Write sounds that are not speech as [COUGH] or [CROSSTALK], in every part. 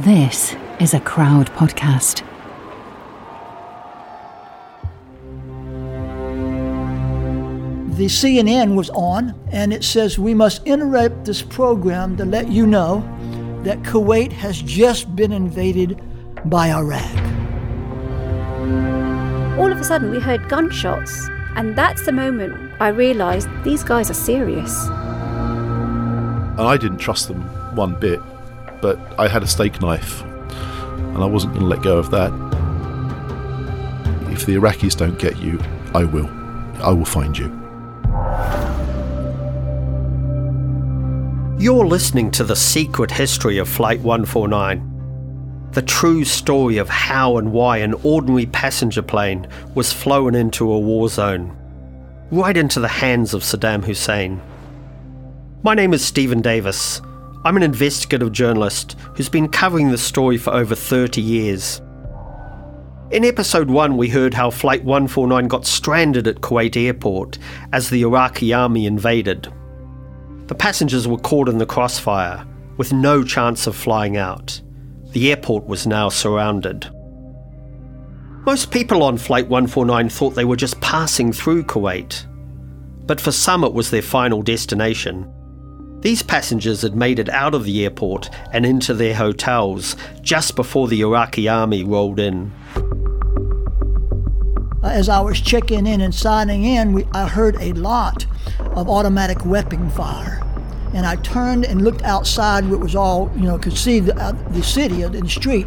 This is a crowd podcast. The CNN was on, and it says, We must interrupt this program to let you know that Kuwait has just been invaded by Iraq. All of a sudden, we heard gunshots, and that's the moment I realised these guys are serious. And I didn't trust them one bit, but I had a steak knife, and I wasn't going to let go of that. If the Iraqis don't get you, I will. I will find you. You're listening to The Secret History of Flight 149. The true story of how and why an ordinary passenger plane was flown into a war zone, right into the hands of Saddam Hussein. My name is Stephen Davis. I'm an investigative journalist who's been covering the story for over 30 years. In episode 1, we heard how Flight 149 got stranded at Kuwait Airport as the Iraqi army invaded. The passengers were caught in the crossfire, with no chance of flying out. The airport was now surrounded. Most people on Flight 149 thought they were just passing through Kuwait. But for some, it was their final destination. These passengers had made it out of the airport and into their hotels just before the Iraqi army rolled in. As I was checking in and signing in, we, I heard a lot of automatic weapon fire. And I turned and looked outside, it was all, you know, could see the, uh, the city in the street.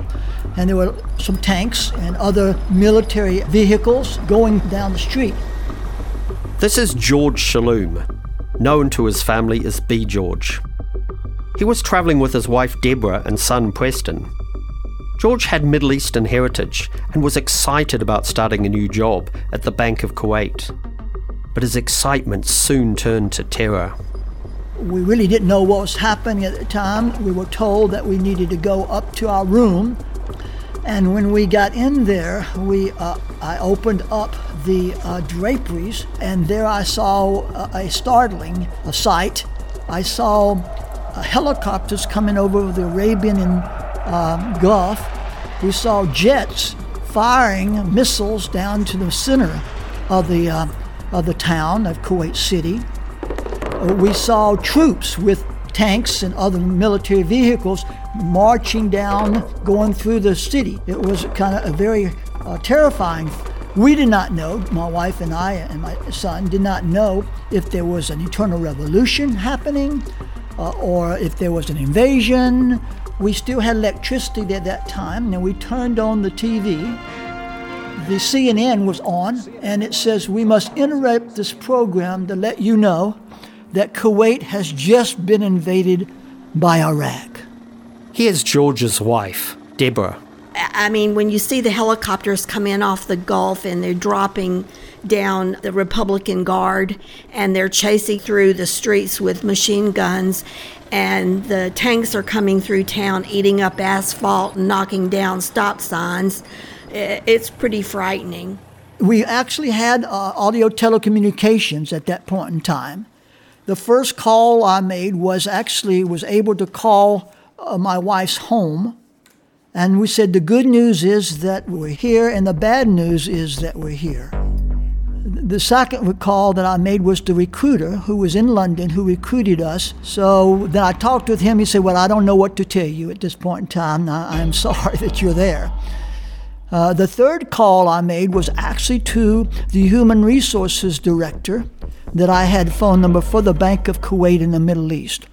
And there were some tanks and other military vehicles going down the street. This is George Saloom, known to his family as B. George. He was travelling with his wife Deborah and son Preston. George had Middle Eastern heritage and was excited about starting a new job at the Bank of Kuwait. But his excitement soon turned to terror. We really didn't know what was happening at the time. We were told that we needed to go up to our room. And when we got in there, we uh, I opened up the uh, draperies, and there I saw a, a startling a sight. I saw uh, helicopters coming over the Arabian and um, Gulf. We saw jets firing missiles down to the center of the uh, of the town of Kuwait City. Uh, we saw troops with tanks and other military vehicles marching down, going through the city. It was kind of a very uh, terrifying. We did not know, my wife and I and my son did not know if there was an internal revolution happening uh, or if there was an invasion. We still had electricity at that time, and we turned on the TV. The CNN was on, and it says, We must interrupt this program to let you know that Kuwait has just been invaded by Iraq. Here's George's wife, Deborah. I mean, when you see the helicopters come in off the Gulf and they're dropping down the Republican Guard and they're chasing through the streets with machine guns and the tanks are coming through town eating up asphalt and knocking down stop signs, it's pretty frightening. We actually had uh, audio telecommunications at that point in time. The first call I made was actually was able to call uh, my wife's home and we said the good news is that we're here, and the bad news is that we're here. The second call that I made was the recruiter who was in London who recruited us. So then I talked with him. He said, Well, I don't know what to tell you at this point in time. I, am [LAUGHS] sorry that you're there. Uh, the third call I made was actually to the human resources director that I had phone number for the Bank of Kuwait in the Middle East.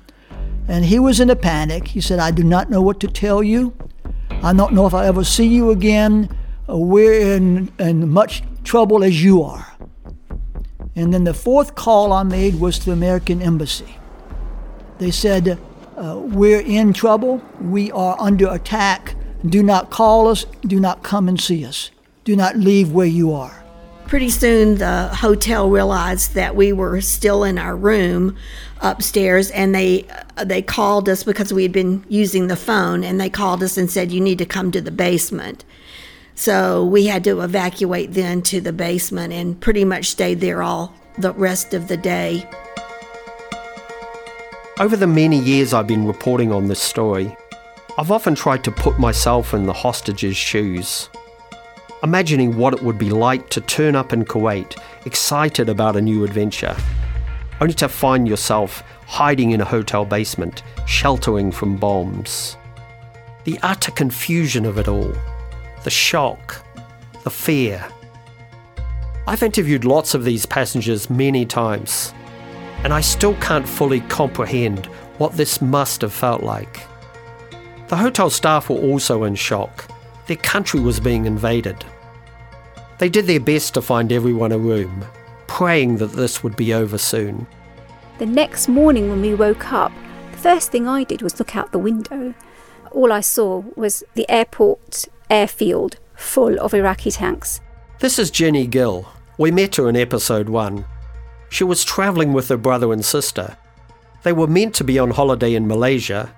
And he was in a panic. He said, I do not know what to tell you. I don't know if I'll ever see you again. We're in, in much trouble as you are. And then the fourth call I made was to the American Embassy. They said, uh, We're in trouble. We are under attack. Do not call us. Do not come and see us. Do not leave where you are. Pretty soon, the hotel realized that we were still in our room upstairs, and they they called us because we had been using the phone, and they called us and said, "You need to come to the basement." So we had to evacuate then to the basement, and pretty much stayed there all the rest of the day. Over the many years I've been reporting on this story, I've often tried to put myself in the hostages' shoes, imagining what it would be like to turn up in Kuwait, excited about a new adventure, only to find yourself hiding in a hotel basement, sheltering from bombs. The utter confusion of it all, the shock, the fear. I've interviewed lots of these passengers many times, and I still can't fully comprehend what this must have felt like. The hotel staff were also in shock. Their country was being invaded. They did their best to find everyone a room, praying that this would be over soon. The next morning when we woke up, the first thing I did was look out the window. All I saw was the airport airfield full of Iraqi tanks. This is Jenny Gill. We met her in episode 1. She was travelling with her brother and sister. They were meant to be on holiday in Malaysia,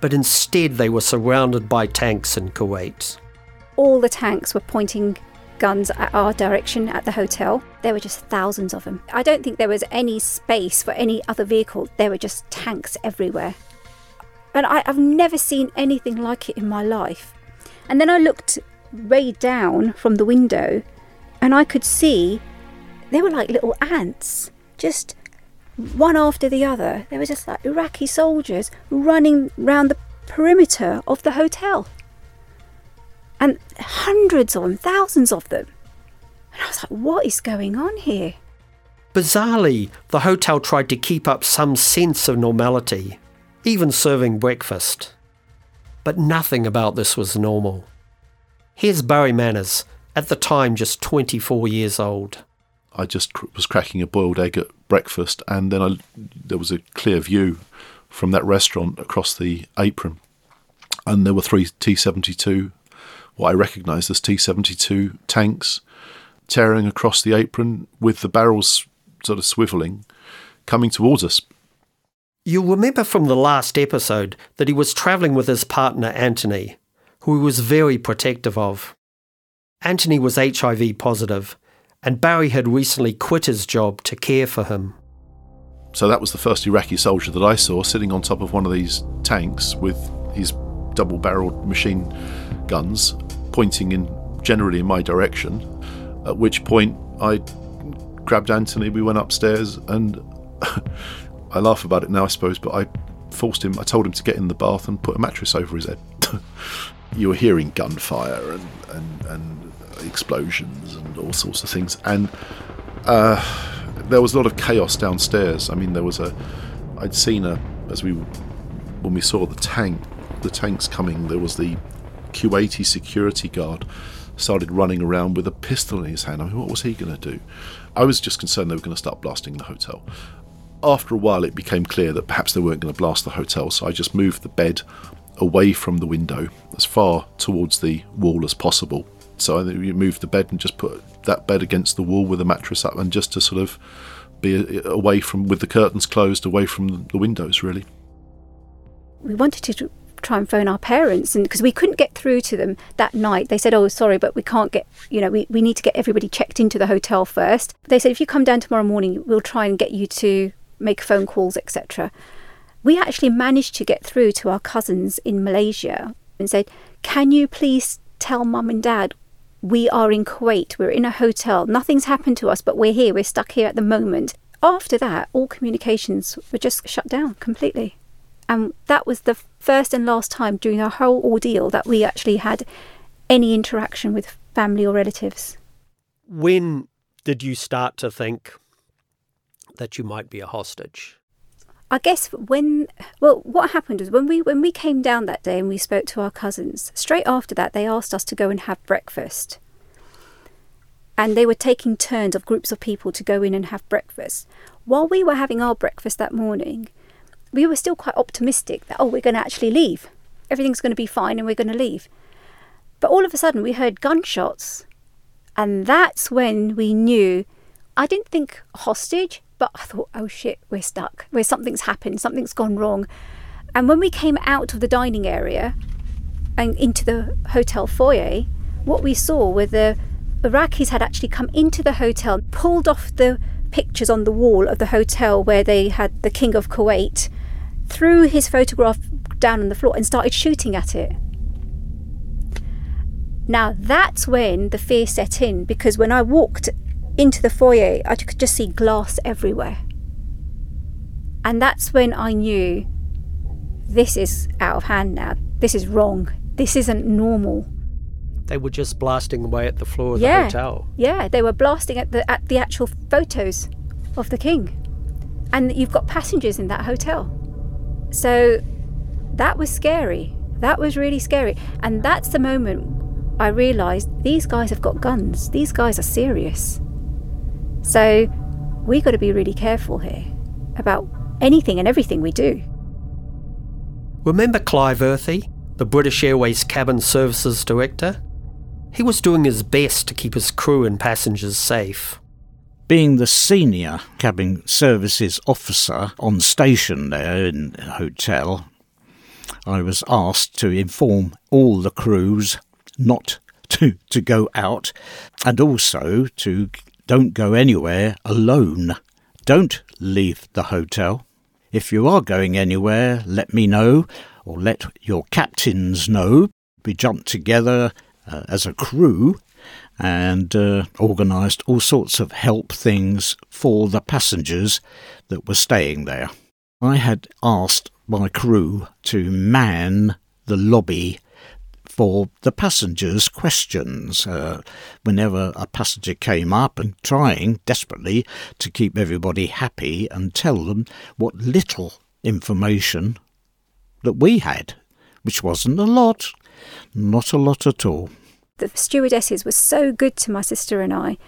but instead they were surrounded by tanks in Kuwait. All the tanks were pointing guns at our direction at the hotel. There were just thousands of them. I don't think there was any space for any other vehicle. There were just tanks everywhere. And I, have never seen anything like it in my life. And then I looked way down from the window and I could see they were like little ants, just one after the other. There were just like Iraqi soldiers running round the perimeter of the hotel. And hundreds on thousands of them. And I was like, what is going on here? Bizarrely, the hotel tried to keep up some sense of normality, even serving breakfast. But nothing about this was normal. Here's Barry Manners, at the time just 24 years old. I just cr- was cracking a boiled egg at breakfast, and then I, there was a clear view from that restaurant across the apron, and there were three T seventy two, what I recognised as T seventy two tanks, tearing across the apron with the barrels sort of swivelling, coming towards us. You'll remember from the last episode that he was travelling with his partner Anthony, who he was very protective of. Anthony was HIV positive and Barry had recently quit his job to care for him. So that was the first Iraqi soldier that I saw sitting on top of one of these tanks with his double barreled machine guns pointing in generally in my direction. At which point I grabbed Anthony, we went upstairs, and [LAUGHS] I laugh about it now, I suppose, but I forced him, I told him to get in the bath and put a mattress over his head. [LAUGHS] you were hearing gunfire and, and, and explosions and all sorts of things. And uh, there was a lot of chaos downstairs. I mean, there was a. I'd seen a as we when we saw the tank, the tanks coming. There was the Kuwaiti security guard started running around with a pistol in his hand. I mean, what was he going to do? I was just concerned they were going to start blasting the hotel. After a while, it became clear that perhaps they weren't going to blast the hotel, so I just moved the bed away from the window as far towards the wall as possible so I moved the bed and just put that bed against the wall with a mattress up, and just to sort of be uh, away from with the curtains closed, away from the windows, really. We wanted to try and phone our parents, and because we couldn't get through to them that night, they said, "Oh, sorry, but we can't get. You know, we, we need to get everybody checked into the hotel first. They said, if you come down tomorrow morning, we'll try and get you to make phone calls, etc." We actually managed to get through to our cousins in Malaysia and said, "Can you please tell mum and dad we are in Kuwait, we're in a hotel, nothing's happened to us, but we're here, we're stuck here at the moment. After that, all communications were just shut down completely. And that was the first and last time during our whole ordeal that we actually had any interaction with family or relatives. When did you start to think that you might be a hostage? I guess when well, what happened was when we when we came down that day and we spoke to our cousins. Straight after that, they asked us to go and have breakfast, and they were taking turns of groups of people to go in and have breakfast. While we were having our breakfast that morning, we were still quite optimistic that oh, we're going to actually leave. Everything's going to be fine, and we're going to leave. But all of a sudden, we heard gunshots, and that's when we knew. I didn't think hostage, but I thought, oh shit, we're stuck. Where something's happened, something's gone wrong. And when we came out of the dining area and into the hotel foyer, what we saw were the Iraqis had actually come into the hotel, pulled off the pictures on the wall of the hotel where they had the King of Kuwait, threw his photograph down on the floor and started shooting at it. Now that's when the fear set in because when I walked into the foyer, I could just see glass everywhere. And that's when I knew this is out of hand now. This is wrong. This isn't normal. They were just blasting away at the floor of yeah, the hotel. Yeah, they were blasting at the at the actual photos of the king. And you've got passengers in that hotel. So that was scary. That was really scary. And that's the moment I realised these guys have got guns. These guys are serious. So we got to be really careful here about anything and everything we do. Remember Clive Earthy, the British Airways Cabin Services Director? He was doing his best to keep his crew and passengers safe. Being the senior cabin services officer on station there in the hotel, I was asked to inform all the crews not to, to go out and also to don't go anywhere alone. Don't leave the hotel. If you are going anywhere, let me know or let your captains know. We jumped together uh, as a crew and uh, organised all sorts of help things for the passengers that were staying there. I had asked my crew to man the lobby for the passengers' questions uh, whenever a passenger came up and trying desperately to keep everybody happy and tell them what little information that we had, which wasn't a lot, not a lot at all. The stewardesses were so good to my sister and I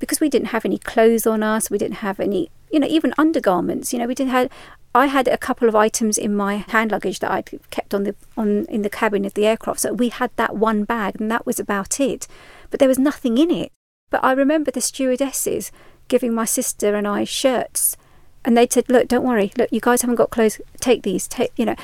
because we didn't have any clothes on us, we didn't have any, you know, even undergarments. You know, we didn't have I had a couple of items in my hand luggage that I'd kept on the on in the cabin of the aircraft. So we had that one bag, and that was about it. But there was nothing in it. But I remember the stewardesses giving my sister and I shirts, and they said, "Look, don't worry. Look, you guys haven't got clothes. Take these. Take, you know."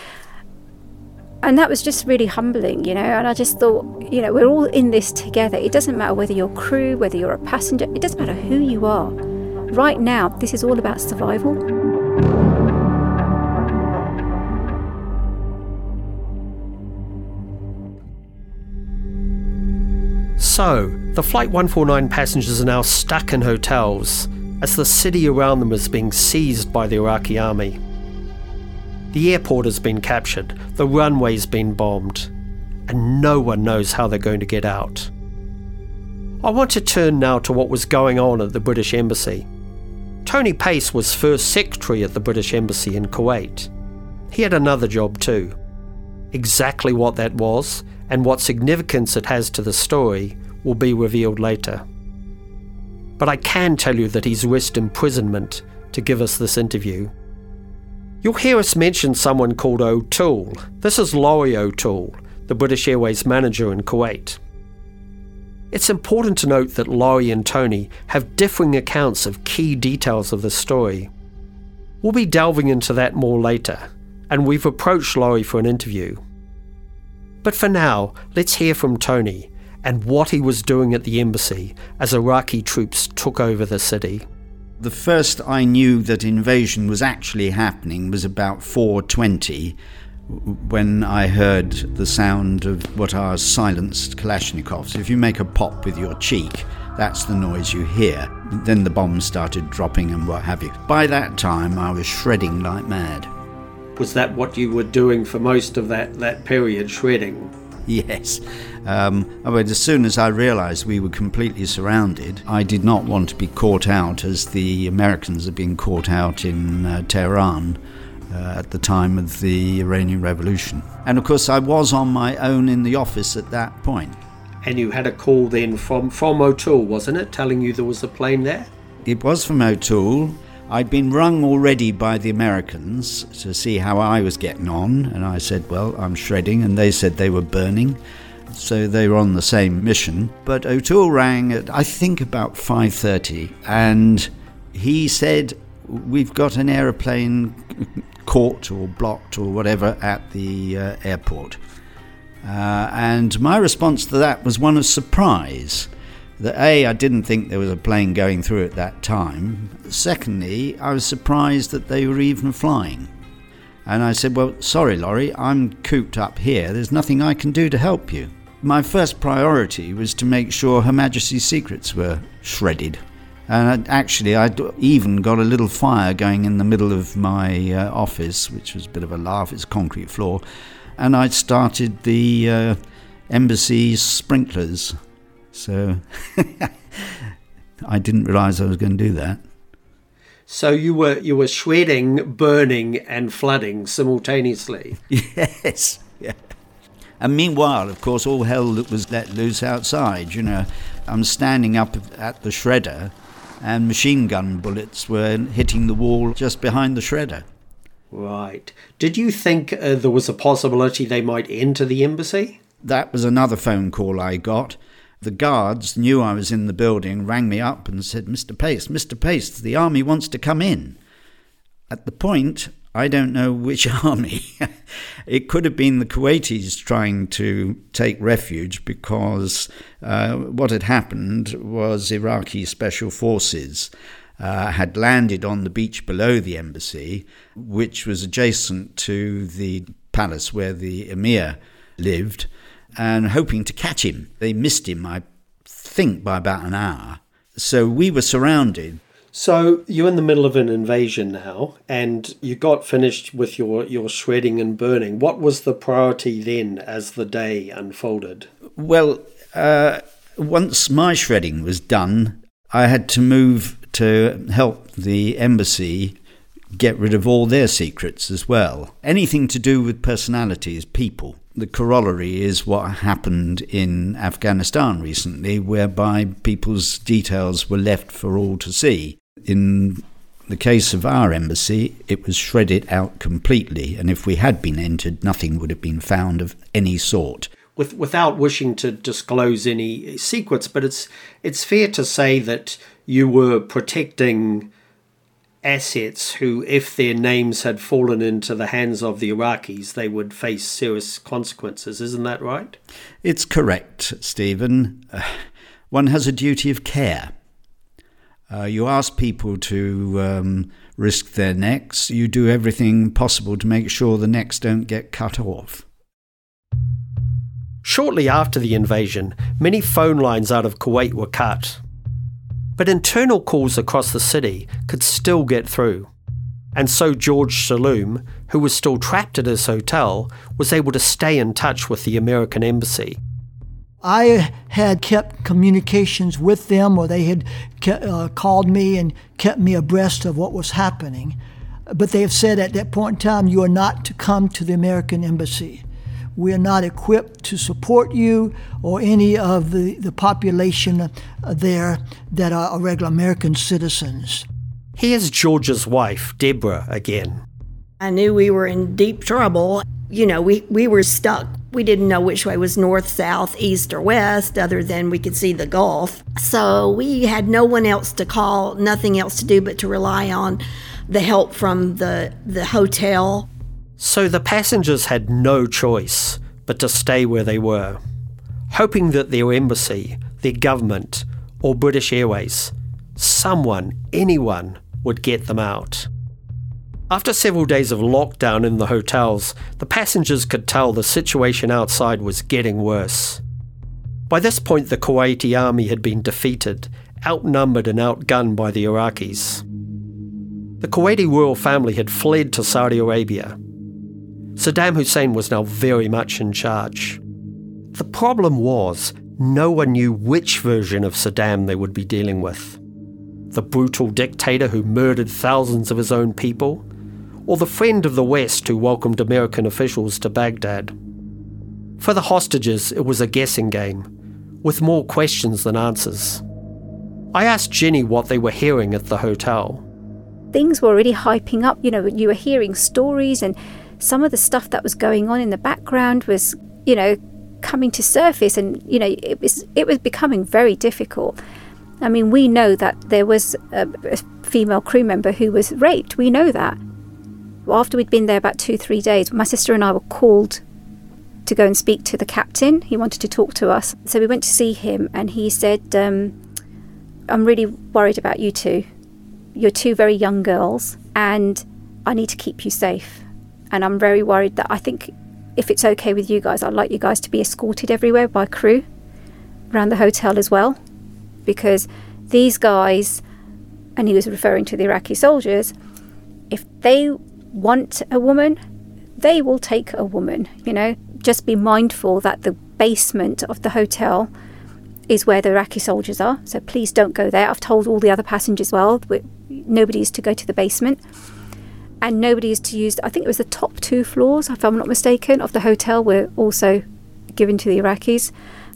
And that was just really humbling, you know. And I just thought, you know, we're all in this together. It doesn't matter whether you're crew, whether you're a passenger. It doesn't matter who you are. Right now, this is all about survival. So, the Flight 149 passengers are now stuck in hotels as the city around them is being seized by the Iraqi army. The airport has been captured, the runway's been bombed, and no one knows how they're going to get out. I want to turn now to what was going on at the British Embassy. Tony Paice was first secretary at the British Embassy in Kuwait. He had another job too. Exactly what that was and what significance it has to the story will be revealed later. But I can tell you that he's risked imprisonment to give us this interview. You'll hear us mention someone called O'Toole. This is Laurie O'Toole, the British Airways manager in Kuwait. It's important to note that Laurie and Tony have differing accounts of key details of the story. We'll be delving into that more later, and we've approached Laurie for an interview. But for now, let's hear from Tony and what he was doing at the embassy as Iraqi troops took over the city. The first I knew that invasion was actually happening was about 420 when I heard the sound of what are silenced Kalashnikovs. If you make a pop with your cheek, that's the noise you hear. Then the bombs started dropping and what have you. By that time, I was shredding like mad. Was that what you were doing for most of that, that period, shredding? [LAUGHS] Yes. Um, but as soon as I realized we were completely surrounded, I did not want to be caught out as the Americans had been caught out in uh, Tehran uh, at the time of the Iranian Revolution. And of course, I was on my own in the office at that point. And you had a call then from, from O'Toole, wasn't it, telling you there was a plane there? It was from O'Toole. I'd been rung already by the Americans to see how I was getting on, and I said, Well, I'm shredding, and they said they were burning. So they were on the same mission. But O'Toole rang at I think about 5:30 and he said we've got an aeroplane caught or blocked or whatever at the uh, airport. Uh, and my response to that was one of surprise that A, I didn't think there was a plane going through at that time. Secondly, I was surprised that they were even flying. And I said, Well, sorry, Laurie, I'm cooped up here. There's nothing I can do to help you. My first priority was to make sure Her Majesty's secrets were shredded. And actually, I'd even got a little fire going in the middle of my uh, office, which was a bit of a laugh. It's concrete floor. And I'd started the uh, embassy sprinklers. So [LAUGHS] I didn't realize I was going to do that. So you were you were shredding, burning, and flooding simultaneously. [LAUGHS] Yes. Yeah. And meanwhile, of course, all hell that was let loose outside. You know, I'm standing up at the shredder, and machine gun bullets were hitting the wall just behind the shredder. Right. Did you think uh, there was a possibility they might enter the embassy? That was another phone call I got. The guards knew I was in the building, rang me up and said, Mr. Paice, Mr. Paice, the army wants to come in. At the point, I don't know which [LAUGHS] army. it could have been the Kuwaitis trying to take refuge because uh, what had happened was Iraqi special forces uh, had landed on the beach below the embassy, which was adjacent to the palace where the emir lived and hoping to catch him. They missed him, I think, by about an hour. So we were surrounded. So you're in the middle of an invasion now, and you got finished with your, your shredding and burning. What was the priority then as the day unfolded? Well, uh, once my shredding was done, I had to move to help the embassy get rid of all their secrets as well. Anything to do with personalities, people. The corollary is what happened in Afghanistan recently, whereby people's details were left for all to see. In the case of our embassy, it was shredded out completely, and if we had been entered, nothing would have been found of any sort. With, without wishing to disclose any secrets, but it's it's fair to say that you were protecting assets who, if their names had fallen into the hands of the Iraqis, they would face serious consequences. Isn't that right? It's correct, Stephen. Uh, [SIGHS] one has a duty of care. Uh, you ask people to um, risk their necks. You do everything possible to make sure the necks don't get cut off. Shortly after the invasion, many phone lines out of Kuwait were cut. But internal calls across the city could still get through. And so George Saloom, who was still trapped at his hotel, was able to stay in touch with the American embassy. I had kept communications with them, or they had ke- uh, called me and kept me abreast of what was happening. But they have said at that point in time, you are not to come to the American embassy. We are not equipped to support you or any of the, the population uh, there that are regular American citizens. Here's George's wife, Deborah, again. I knew we were in deep trouble. You know, we, we were stuck. We didn't know which way was north, south, east, or west, other than we could see the Gulf. So we had no one else to call, nothing else to do but to rely on the help from the, the hotel. So the passengers had no choice but to stay where they were, hoping that their embassy, their government, or British Airways, someone, anyone, would get them out. After several days of lockdown in the hotels, the passengers could tell the situation outside was getting worse. By this point, the Kuwaiti army had been defeated, outnumbered and outgunned by the Iraqis. The Kuwaiti royal family had fled to Saudi Arabia. Saddam Hussein was now very much in charge. The problem was, no one knew which version of Saddam they would be dealing with. The brutal dictator who murdered thousands of his own people, or the friend of the West who welcomed American officials to Baghdad. For the hostages, it was a guessing game, with more questions than answers. I asked Jenny what they were hearing at the hotel. Things were already hyping up. You know, you were hearing stories, and some of the stuff that was going on in the background was, you know, coming to surface, and you know, it was it was becoming very difficult. I mean, we know that there was a, a female crew member who was raped. We know that. After we'd been there about two, three days, my sister and I were called to go and speak to the captain. He wanted to talk to us. So we went to see him, and he said, um, I'm really worried about you two. You're two very young girls, and I need to keep you safe. And I'm very worried that I think if it's okay with you guys, I'd like you guys to be escorted everywhere by crew around the hotel as well. Because these guys, and he was referring to the Iraqi soldiers, if they want a woman, they will take a woman, you know. Just be mindful that the basement of the hotel is where the Iraqi soldiers are. So please don't go there. I've told all the other passengers well, nobody is to go to the basement. And nobody is to use, I think it was the top two floors, if I'm not mistaken, of the hotel were also given to the Iraqis.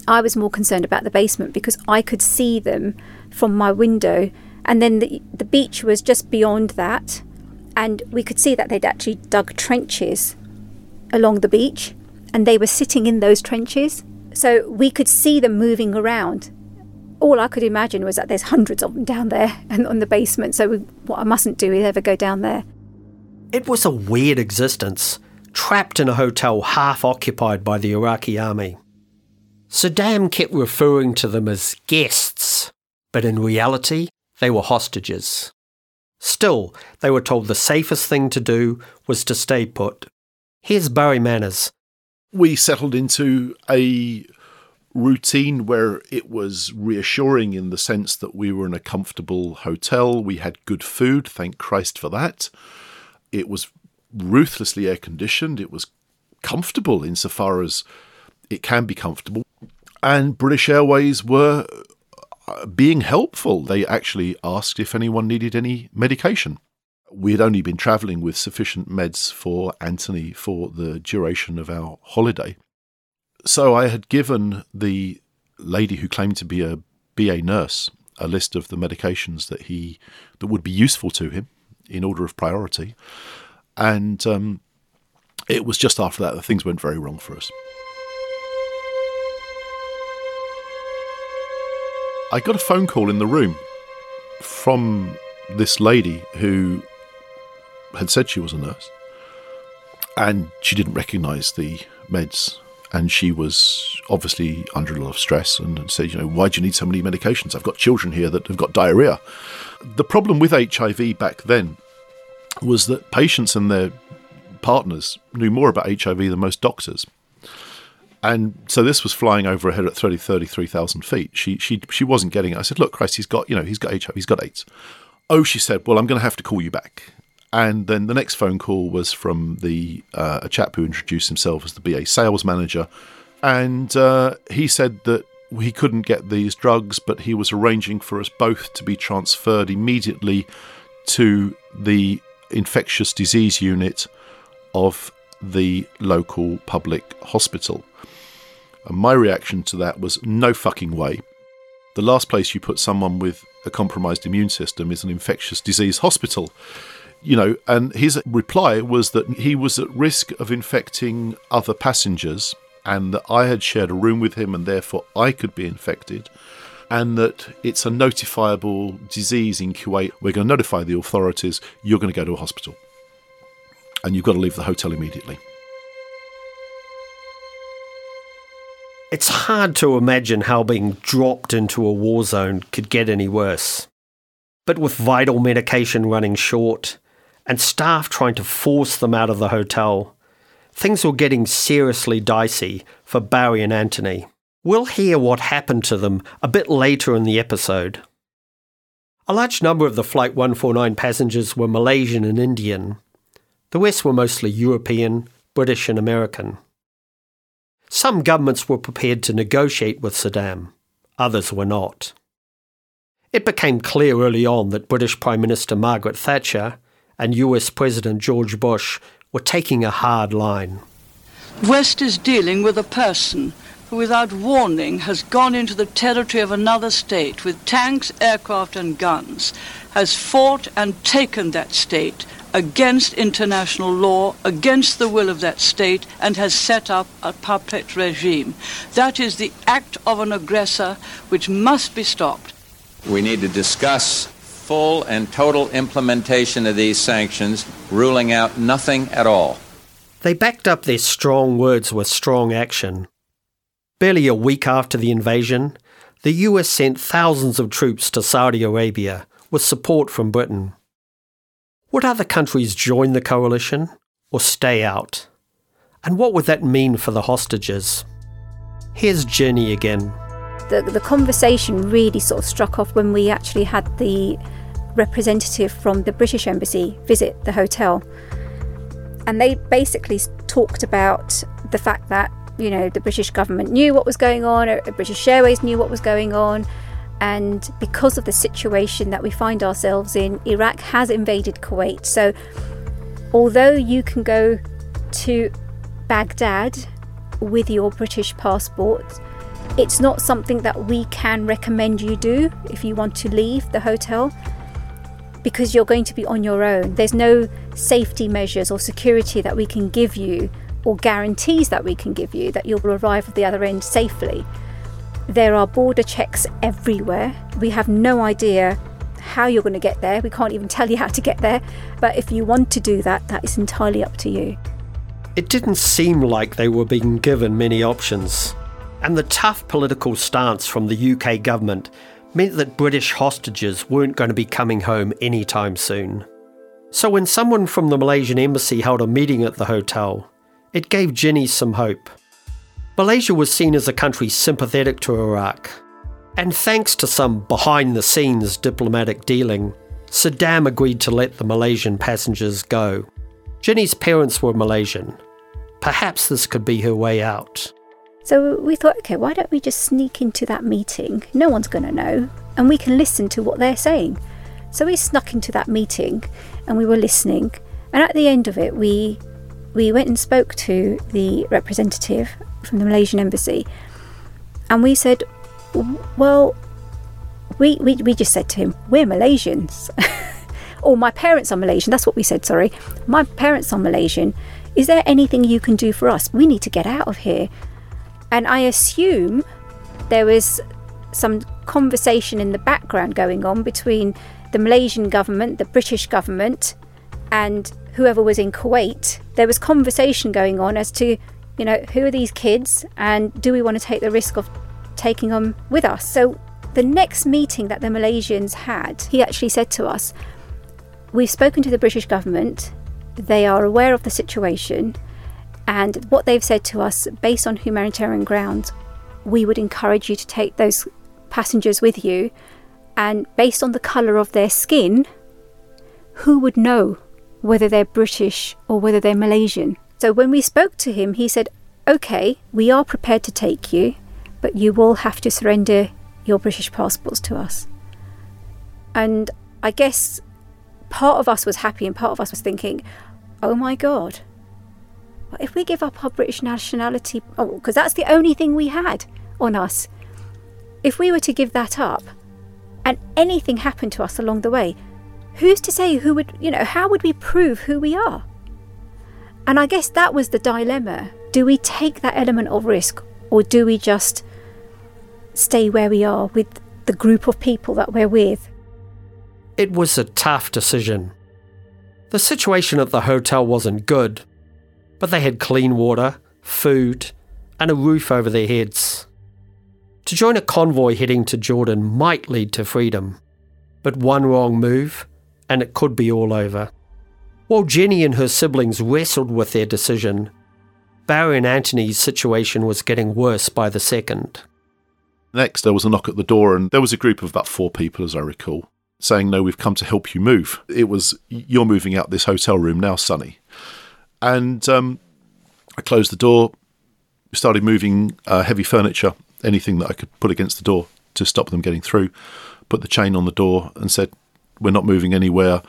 I was more concerned about the basement because I could see them from my window. And then the, the beach was just beyond that. And we could see that they'd actually dug trenches along the beach and they were sitting in those trenches. So we could see them moving around. All I could imagine was that there's hundreds of them down there [LAUGHS] and on the basement. So we, what I mustn't do is ever go down there. It was a weird existence, trapped in a hotel half occupied by the Iraqi army. Saddam kept referring to them as guests, but in reality, they were hostages. Still, they were told the safest thing to do was to stay put. Here's Barry Manners, we settled into a routine where it was reassuring in the sense that we were in a comfortable hotel. We had good food, thank Christ for that. It was ruthlessly air conditioned. It was comfortable insofar as it can be comfortable. And British Airways were uh, being helpful. They actually asked if anyone needed any medication we had only been travelling with sufficient meds for Anthony for the duration of our holiday. So I had given the lady who claimed to be a BA nurse a list of the medications that he that would be useful to him in order of priority, and um, it was just after that that things went very wrong for us. I got a phone call in the room from this lady who had said she was a nurse, and she didn't recognise the meds, and she was obviously under a lot of stress, and said, you know, why do you need so many medications? I've got children here that have got diarrhea. The problem with HIV back then was that patients and their partners knew more about HIV than most doctors. And so this was flying over her head at 30, 33,000 feet. She, she, she wasn't getting it. I said, look, Christ, he's got, you know, he's got HIV, he's got AIDS. Oh, she said, well, I'm going to have to call you back. And then the next phone call was from the uh, a chap who introduced himself as the BA sales manager, and uh, he said that he couldn't get these drugs, but he was arranging for us both to be transferred immediately to the infectious disease unit of the local public hospital. And my reaction to that was no fucking way. The last place you put someone with a compromised immune system is an infectious disease hospital you know, and his reply was that he was at risk of infecting other passengers and that I had shared a room with him and therefore I could be infected and that it's a notifiable disease in Kuwait. We're going to notify the authorities, you're going to go to a hospital and you've got to leave the hotel immediately. It's hard to imagine how being dropped into a war zone could get any worse. But with vital medication running short, and staff trying to force them out of the hotel. Things were getting seriously dicey for Barry and Anthony. We'll hear what happened to them a bit later in the episode. A large number of the Flight 149 passengers were Malaysian and Indian. The rest were mostly European, British, and American. Some governments were prepared to negotiate with Saddam, others were not. It became clear early on that British Prime Minister Margaret Thatcher and US President George Bush were taking a hard line. West is dealing with a person who, without warning, has gone into the territory of another state with tanks, aircraft, and guns, has fought and taken that state against international law, against the will of that state, and has set up a puppet regime. That is the act of an aggressor which must be stopped. We need to discuss full and total implementation of these sanctions, ruling out nothing at all. They backed up their strong words with strong action. Barely a week after the invasion, the US sent thousands of troops to Saudi Arabia with support from Britain. Would other countries join the coalition, or stay out? And what would that mean for the hostages? Here's Jenny again. The, the conversation really sort of struck off when we actually had the representative from the British Embassy visit the hotel. And they basically talked about the fact that, you know, the British government knew what was going on, uh, British Airways knew what was going on. And because of the situation that we find ourselves in, Iraq has invaded Kuwait. So, although you can go to Baghdad with your British passport, it's not something that we can recommend you do if you want to leave the hotel because you're going to be on your own. There's no safety measures or security that we can give you or guarantees that we can give you that you'll arrive at the other end safely. There are border checks everywhere. We have no idea how you're going to get there. We can't even tell you how to get there. But if you want to do that, that is entirely up to you. It didn't seem like they were being given many options. And the tough political stance from the UK government meant that British hostages weren't going to be coming home anytime soon. So when someone from the Malaysian embassy held a meeting at the hotel, it gave Jenny some hope. Malaysia was seen as a country sympathetic to Iraq, and thanks to some behind the scenes diplomatic dealing, Saddam agreed to let the Malaysian passengers go. Jenny's parents were Malaysian. Perhaps this could be her way out. So we thought, okay, why don't we just sneak into that meeting? No one's going to know, and we can listen to what they're saying. So we snuck into that meeting and we were listening. And at the end of it, we we went and spoke to the representative from the Malaysian embassy, and we said, well, we we, we just said to him, we're Malaysians. [LAUGHS] or my parents are Malaysian. That's what we said, sorry. My parents are Malaysian. Is there anything you can do for us? We need to get out of here. And I assume there was some conversation in the background going on between the Malaysian government, the British government, and whoever was in Kuwait. There was conversation going on as to, you know, who are these kids and do we want to take the risk of taking them with us? So the next meeting that the Malaysians had, he actually said to us, We've spoken to the British government, they are aware of the situation and what they've said to us, based on humanitarian grounds, we would encourage you to take those passengers with you. And based on the colour of their skin, who would know whether they're British or whether they're Malaysian? So when we spoke to him, he said, Okay, we are prepared to take you, but you will have to surrender your British passports to us. And I guess part of us was happy and part of us was thinking, Oh my God, if we give up our British nationality, oh, because that's the only thing we had on us, if we were to give that up and anything happened to us along the way, who's to say who would, you know, how would we prove who we are? And I guess that was the dilemma. Do we take that element of risk or do we just stay where we are with the group of people that we're with? It was a tough decision. The situation at the hotel wasn't good, but they had clean water, food, and a roof over their heads. To join a convoy heading to Jordan might lead to freedom, but one wrong move and it could be all over. While Jenny and her siblings wrestled with their decision, Barry and Anthony's situation was getting worse by the second. Next, there was a knock at the door, and there was a group of about four people, as I recall, saying, No, we've come to help you move. It was, You're moving out this hotel room now, Sonny. And um, I closed the door, started moving uh, heavy furniture, anything that I could put against the door to stop them getting through. Put the chain on the door and said, "We're not moving anywhere."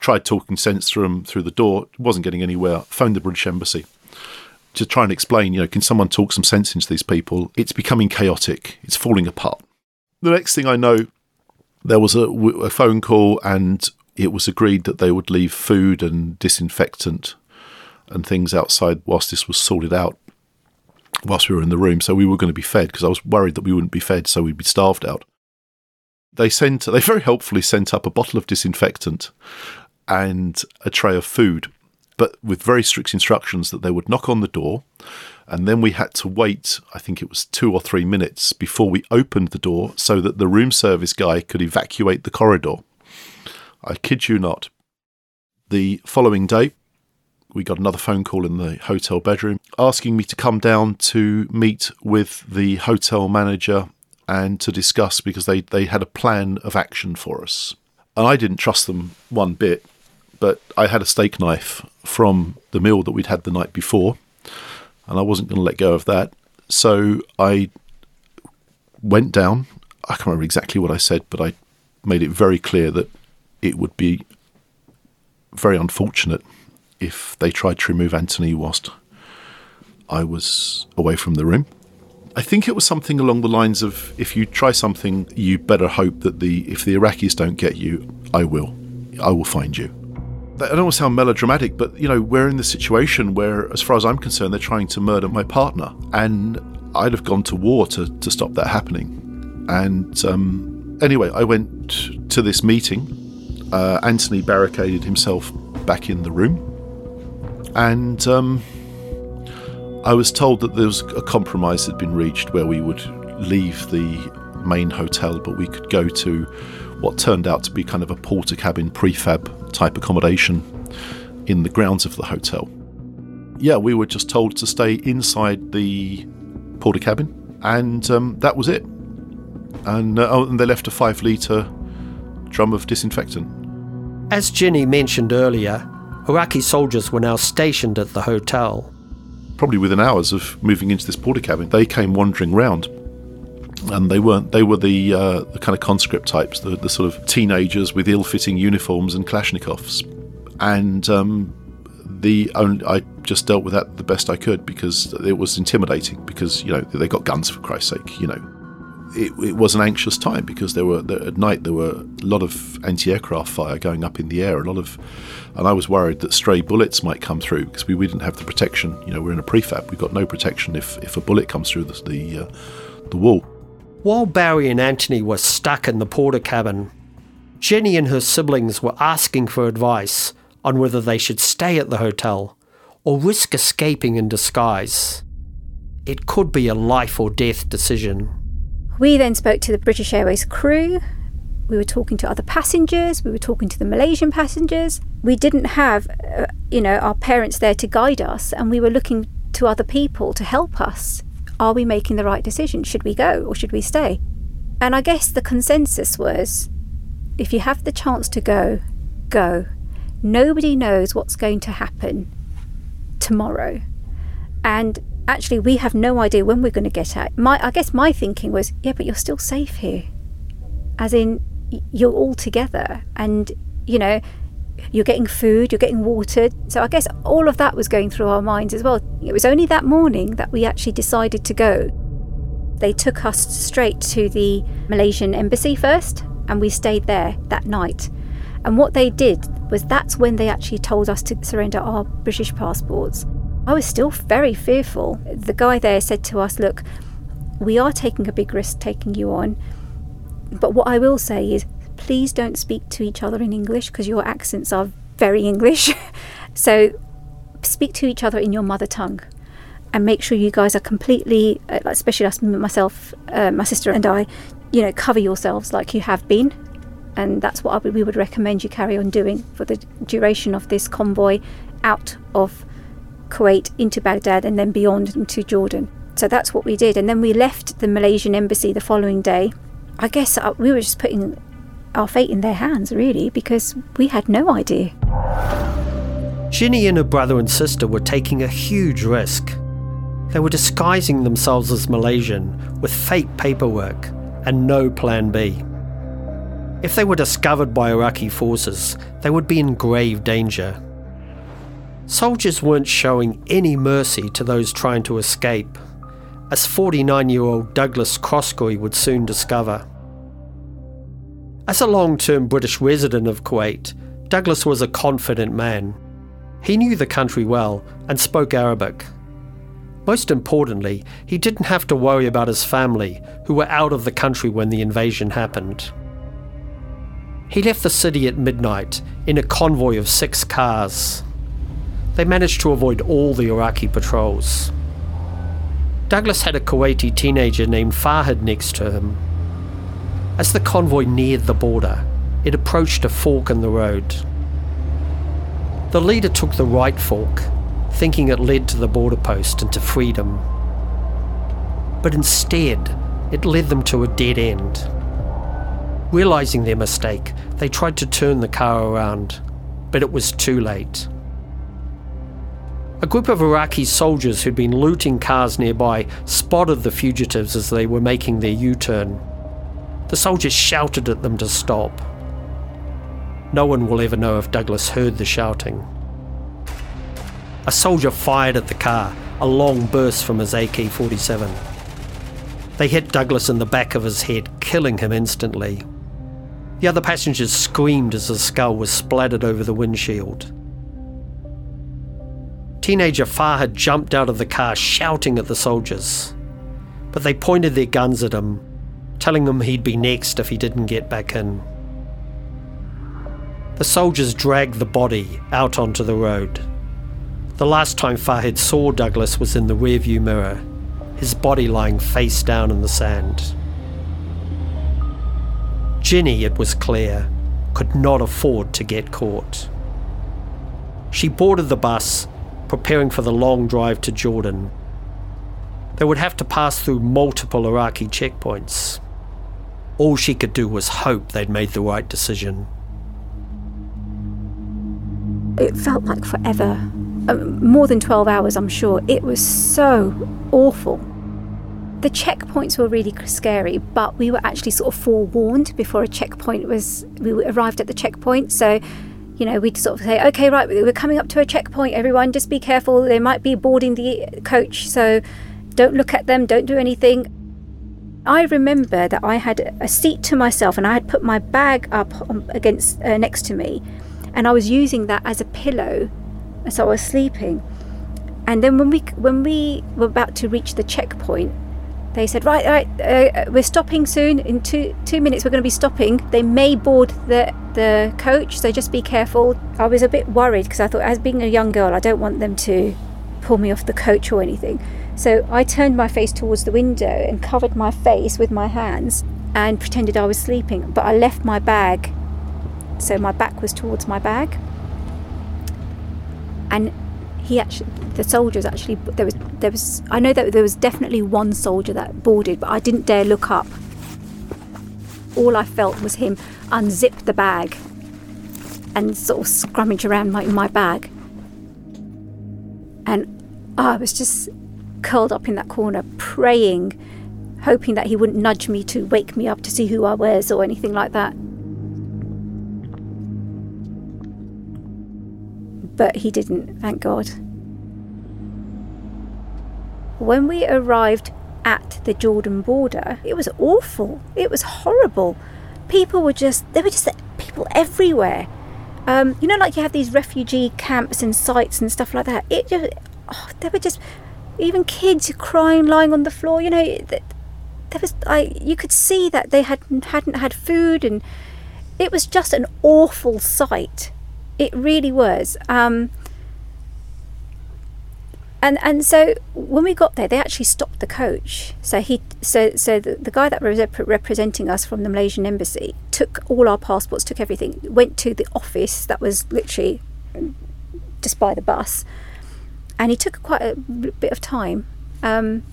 Tried talking sense through them through the door, wasn't getting anywhere. Phoned the British Embassy to try and explain. You know, can someone talk some sense into these people? It's becoming chaotic. It's falling apart. The next thing I know, there was a, a phone call, and it was agreed that they would leave food and disinfectant and things outside whilst this was sorted out whilst we were in the room. So we were going to be fed because I was worried that we wouldn't be fed, so we'd be starved out. They sent, they very helpfully sent up a bottle of disinfectant and a tray of food, but with very strict instructions that they would knock on the door. And then we had to wait, I think it was two or three minutes before we opened the door so that the room service guy could evacuate the corridor. I kid you not. The following day, we got another phone call in the hotel bedroom asking me to come down to meet with the hotel manager and to discuss because they, they had a plan of action for us. And I didn't trust them one bit, but I had a steak knife from the meal that we'd had the night before, and I wasn't going to let go of that. So I went down. I can't remember exactly what I said, but I made it very clear that it would be very unfortunate if they tried to remove Anthony whilst I was away from the room. I think it was something along the lines of if you try something, you better hope that the if the Iraqis don't get you, I will. I will find you. I don't want to sound melodramatic, but you know, we're in the situation where, as far as I'm concerned, they're trying to murder my partner. And I'd have gone to war to, to stop that happening. And um, anyway, I went to this meeting. Uh, Anthony barricaded himself back in the room. And um, I was told that there was a compromise had been reached where we would leave the main hotel, but we could go to what turned out to be kind of a Portakabin prefab type accommodation in the grounds of the hotel. Yeah, we were just told to stay inside the Portakabin, and um, that was it. And, uh, oh, and they left a five litre drum of disinfectant. As Ginny mentioned earlier, Iraqi soldiers were now stationed at the hotel. Probably within hours of moving into this Portakabin, they came wandering round and they weren't. They were the uh, the kind of conscript types, the, the sort of teenagers with ill-fitting uniforms and Kalashnikovs, and um, the only I just dealt with that the best I could because it was intimidating. Because you know they got guns for Christ's sake. You know, it, it was an anxious time because there were there, at night there were a lot of anti-aircraft fire going up in the air, a lot of, and I was worried that stray bullets might come through because we, we didn't have the protection. You know, we're in a prefab. We've got no protection if if a bullet comes through the the, uh, the wall. While Barry and Anthony were stuck in the porter cabin, Ginny and her siblings were asking for advice on whether they should stay at the hotel or risk escaping in disguise. It could be a life or death decision. We then spoke to the British Airways crew. We were talking to other passengers. We were talking to the Malaysian passengers. We didn't have, uh, you know, our parents there to guide us, and we were looking to other people to help us are we making the right decision? Should we go or should we stay? And I guess the consensus was if you have the chance to go, go. Nobody knows what's going to happen tomorrow. And actually, we have no idea when we're going to get out. My, I guess my thinking was, yeah, but you're still safe here. As in, you're all together. And, you know, you're getting food, you're getting watered. So I guess all of that was going through our minds as well. It was only that morning that we actually decided to go. They took us straight to the Malaysian embassy first, and we stayed there that night. And what they did was that's when they actually told us to surrender our British passports. I was still very fearful. The guy there said to us, Look, we are taking a big risk taking you on. But what I will say is please don't speak to each other in English because your accents are very English. [LAUGHS] so speak to each other in your mother tongue and make sure you guys are completely, uh, especially us, myself, uh, my sister, and I, you know, cover yourselves like you have been. And that's what we would recommend you carry on doing for the duration of this convoy out of Kuwait into Baghdad and then beyond into Jordan. So that's what we did. And then we left the Malaysian embassy the following day. I guess uh, we were just putting our fate in their hands, really, because we had no idea. Ginny and her brother and sister were taking a huge risk. They were disguising themselves as Malaysian with fake paperwork and no plan B. If they were discovered by Iraqi forces, they would be in grave danger. Soldiers weren't showing any mercy to those trying to escape, as 49 year old Douglas Croskery would soon discover. As a long term British resident of Kuwait, Douglas was a confident man. He knew the country well and spoke Arabic. Most importantly, he didn't have to worry about his family, who were out of the country when the invasion happened. He left the city at midnight in a convoy of six cars. They managed to avoid all the Iraqi patrols. Douglas had a Kuwaiti teenager named Fahad next to him. As the convoy neared the border, it approached a fork in the road. The leader took the right fork, thinking it led to the border post and to freedom. But instead, it led them to a dead end. Realizing their mistake, they tried to turn the car around, but it was too late. A group of Iraqi soldiers who'd been looting cars nearby spotted the fugitives as they were making their U turn. The soldiers shouted at them to stop. No one will ever know if Douglas heard the shouting. A soldier fired at the car, a long burst from his AK 47. They hit Douglas in the back of his head, killing him instantly. The other passengers screamed as his skull was splattered over the windshield. Teenager Fahad jumped out of the car shouting at the soldiers, but they pointed their guns at him, telling him he'd be next if he didn't get back in. The soldiers dragged the body out onto the road. The last time Fahad saw Douglas was in the rearview mirror, his body lying face down in the sand. Ginny, it was clear, could not afford to get caught. She boarded the bus, preparing for the long drive to Jordan. They would have to pass through multiple Iraqi checkpoints. All she could do was hope they'd made the right decision. It felt like forever. Um, more than 12 hours, I'm sure. It was so awful. The checkpoints were really scary, but we were actually sort of forewarned before a checkpoint was. We arrived at the checkpoint, so you know we'd sort of say, "Okay, right, we're coming up to a checkpoint. Everyone, just be careful. They might be boarding the coach, so don't look at them. Don't do anything." I remember that I had a seat to myself, and I had put my bag up against uh, next to me, and I was using that as a pillow, so I was sleeping. And then when we when we were about to reach the checkpoint, they said, right, right, uh, we're stopping soon. In two two minutes, we're going to be stopping. They may board the the coach, so just be careful. I was a bit worried because I thought, as being a young girl, I don't want them to pull me off the coach or anything. So I turned my face towards the window and covered my face with my hands and pretended I was sleeping. But I left my bag, so my back was towards my bag. And he actually the soldiers actually there was there was I know that there was definitely one soldier that boarded but I didn't dare look up. All I felt was him unzip the bag and sort of scrummage around my, my bag. And oh, I was just curled up in that corner praying hoping that he wouldn't nudge me to wake me up to see who I was or anything like that but he didn't thank God when we arrived at the Jordan border, it was awful. It was horrible. People were just, there were just people everywhere. Um, you know, like you have these refugee camps and sites and stuff like that. It just, oh, there were just, even kids crying, lying on the floor. You know, there was, I, you could see that they had hadn't had food, and it was just an awful sight. It really was. Um, and and so when we got there, they actually stopped the coach. So he so so the, the guy that was rep- representing us from the Malaysian embassy took all our passports, took everything, went to the office that was literally just by the bus, and he took quite a bit of time. Um,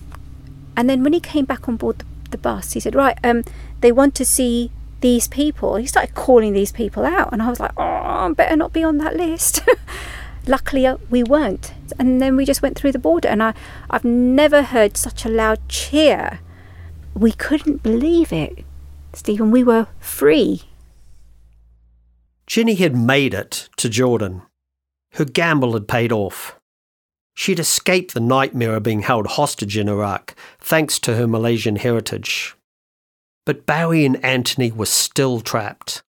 and then when he came back on board the, the bus, he said, "Right, um, they want to see these people." He started calling these people out, and I was like, "Oh, I better not be on that list." [LAUGHS] Luckily, uh, we weren't. And then we just went through the border, and I, I've never heard such a loud cheer. We couldn't believe it, Stephen. We were free. Ginny had made it to Jordan. Her gamble had paid off. She'd escaped the nightmare of being held hostage in Iraq, thanks to her Malaysian heritage. But Barry and Anthony were still trapped.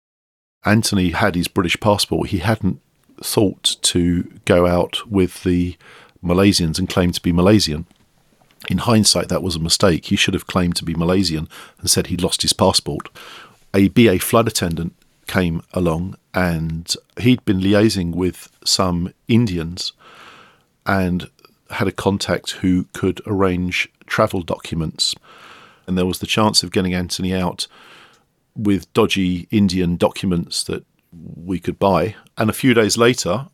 Anthony had his British passport. He hadn't thought to go out with the Malaysians and claim to be Malaysian. In hindsight, that was a mistake. He should have claimed to be Malaysian and said he'd lost his passport. A BA flood attendant came along and he'd been liaising with some Indians and had a contact who could arrange travel documents. And there was the chance of getting Anthony out with dodgy Indian documents that we could buy. And a few days later,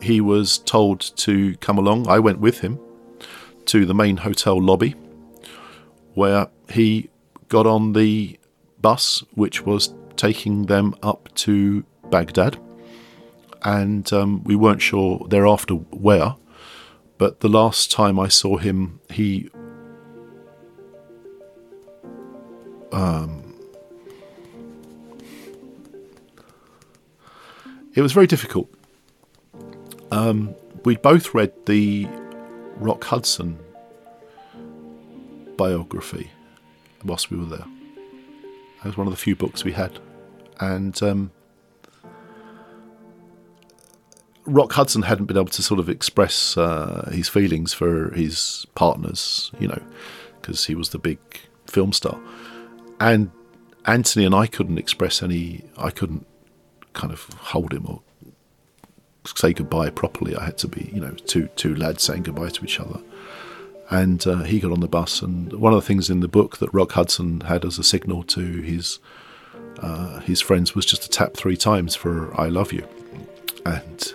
he was told to come along. I went with him to the main hotel lobby where he got on the bus which was taking them up to Baghdad. And um, we weren't sure thereafter where, but the last time I saw him, he um, it was very difficult. Um, we both read the Rock Hudson biography whilst we were there. It was one of the few books we had, and um, Rock Hudson hadn't been able to sort of express uh, his feelings for his partners, you know, because he was the big film star, and Anthony and I couldn't express any. I couldn't kind of hold him or say goodbye properly. I had to be, you know, two two lads saying goodbye to each other. And uh, he got on the bus, and one of the things in the book that Rock Hudson had as a signal to his uh, his friends was just to tap three times for "I love you," and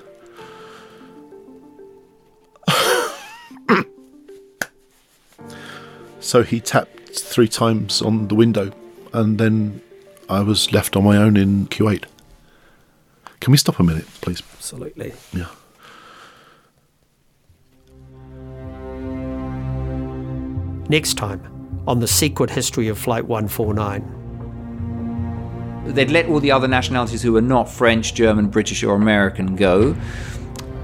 [COUGHS] [COUGHS] so he tapped three times on the window, and then I was left on my own in Kuwait. Can we stop a minute, please? Absolutely. Yeah. Next time on The Secret History of Flight 149. They'd let all the other nationalities who were not French, German, British, or American go.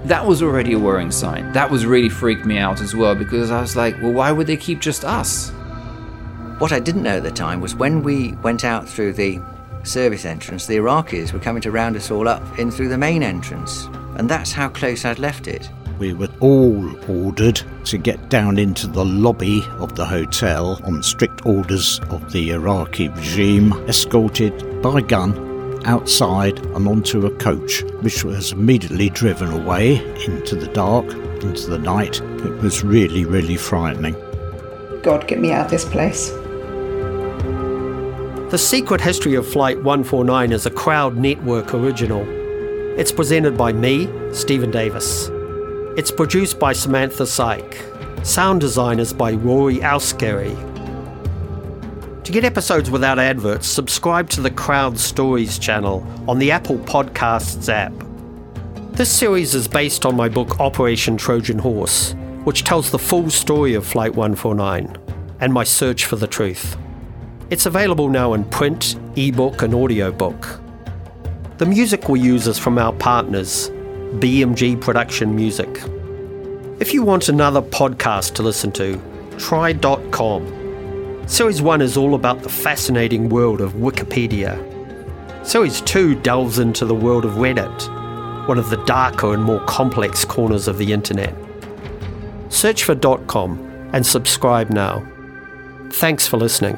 That was already a worrying sign. That was really freaked me out as well because I was like, well, why would they keep just us? What I didn't know at the time was when we went out through the service entrance, the Iraqis were coming to round us all up in through the main entrance. And that's how close I'd left it. We were all ordered to get down into the lobby of the hotel on strict orders of the Iraqi regime, escorted by gun outside and onto a coach, which was immediately driven away into the dark, into the night. It was really, really frightening. God, get me out of this place. The Secret History of Flight 149 is a Crowd Network original. It's presented by me, Stephen Davis. It's produced by Samantha Syke. Sound design is by Rory Alscary. To get episodes without adverts, subscribe to the Crowd Stories channel on the Apple Podcasts app. This series is based on my book Operation Trojan Horse, which tells the full story of Flight 149 and my search for the truth. It's available now in print, ebook, and audiobook. The music we use is from our partners, BMG Production Music. If you want another podcast to listen to, try.com. Series 1 is all about the fascinating world of Wikipedia. Series 2 delves into the world of Reddit, one of the darker and more complex corners of the internet. Search for .com and subscribe now. Thanks for listening.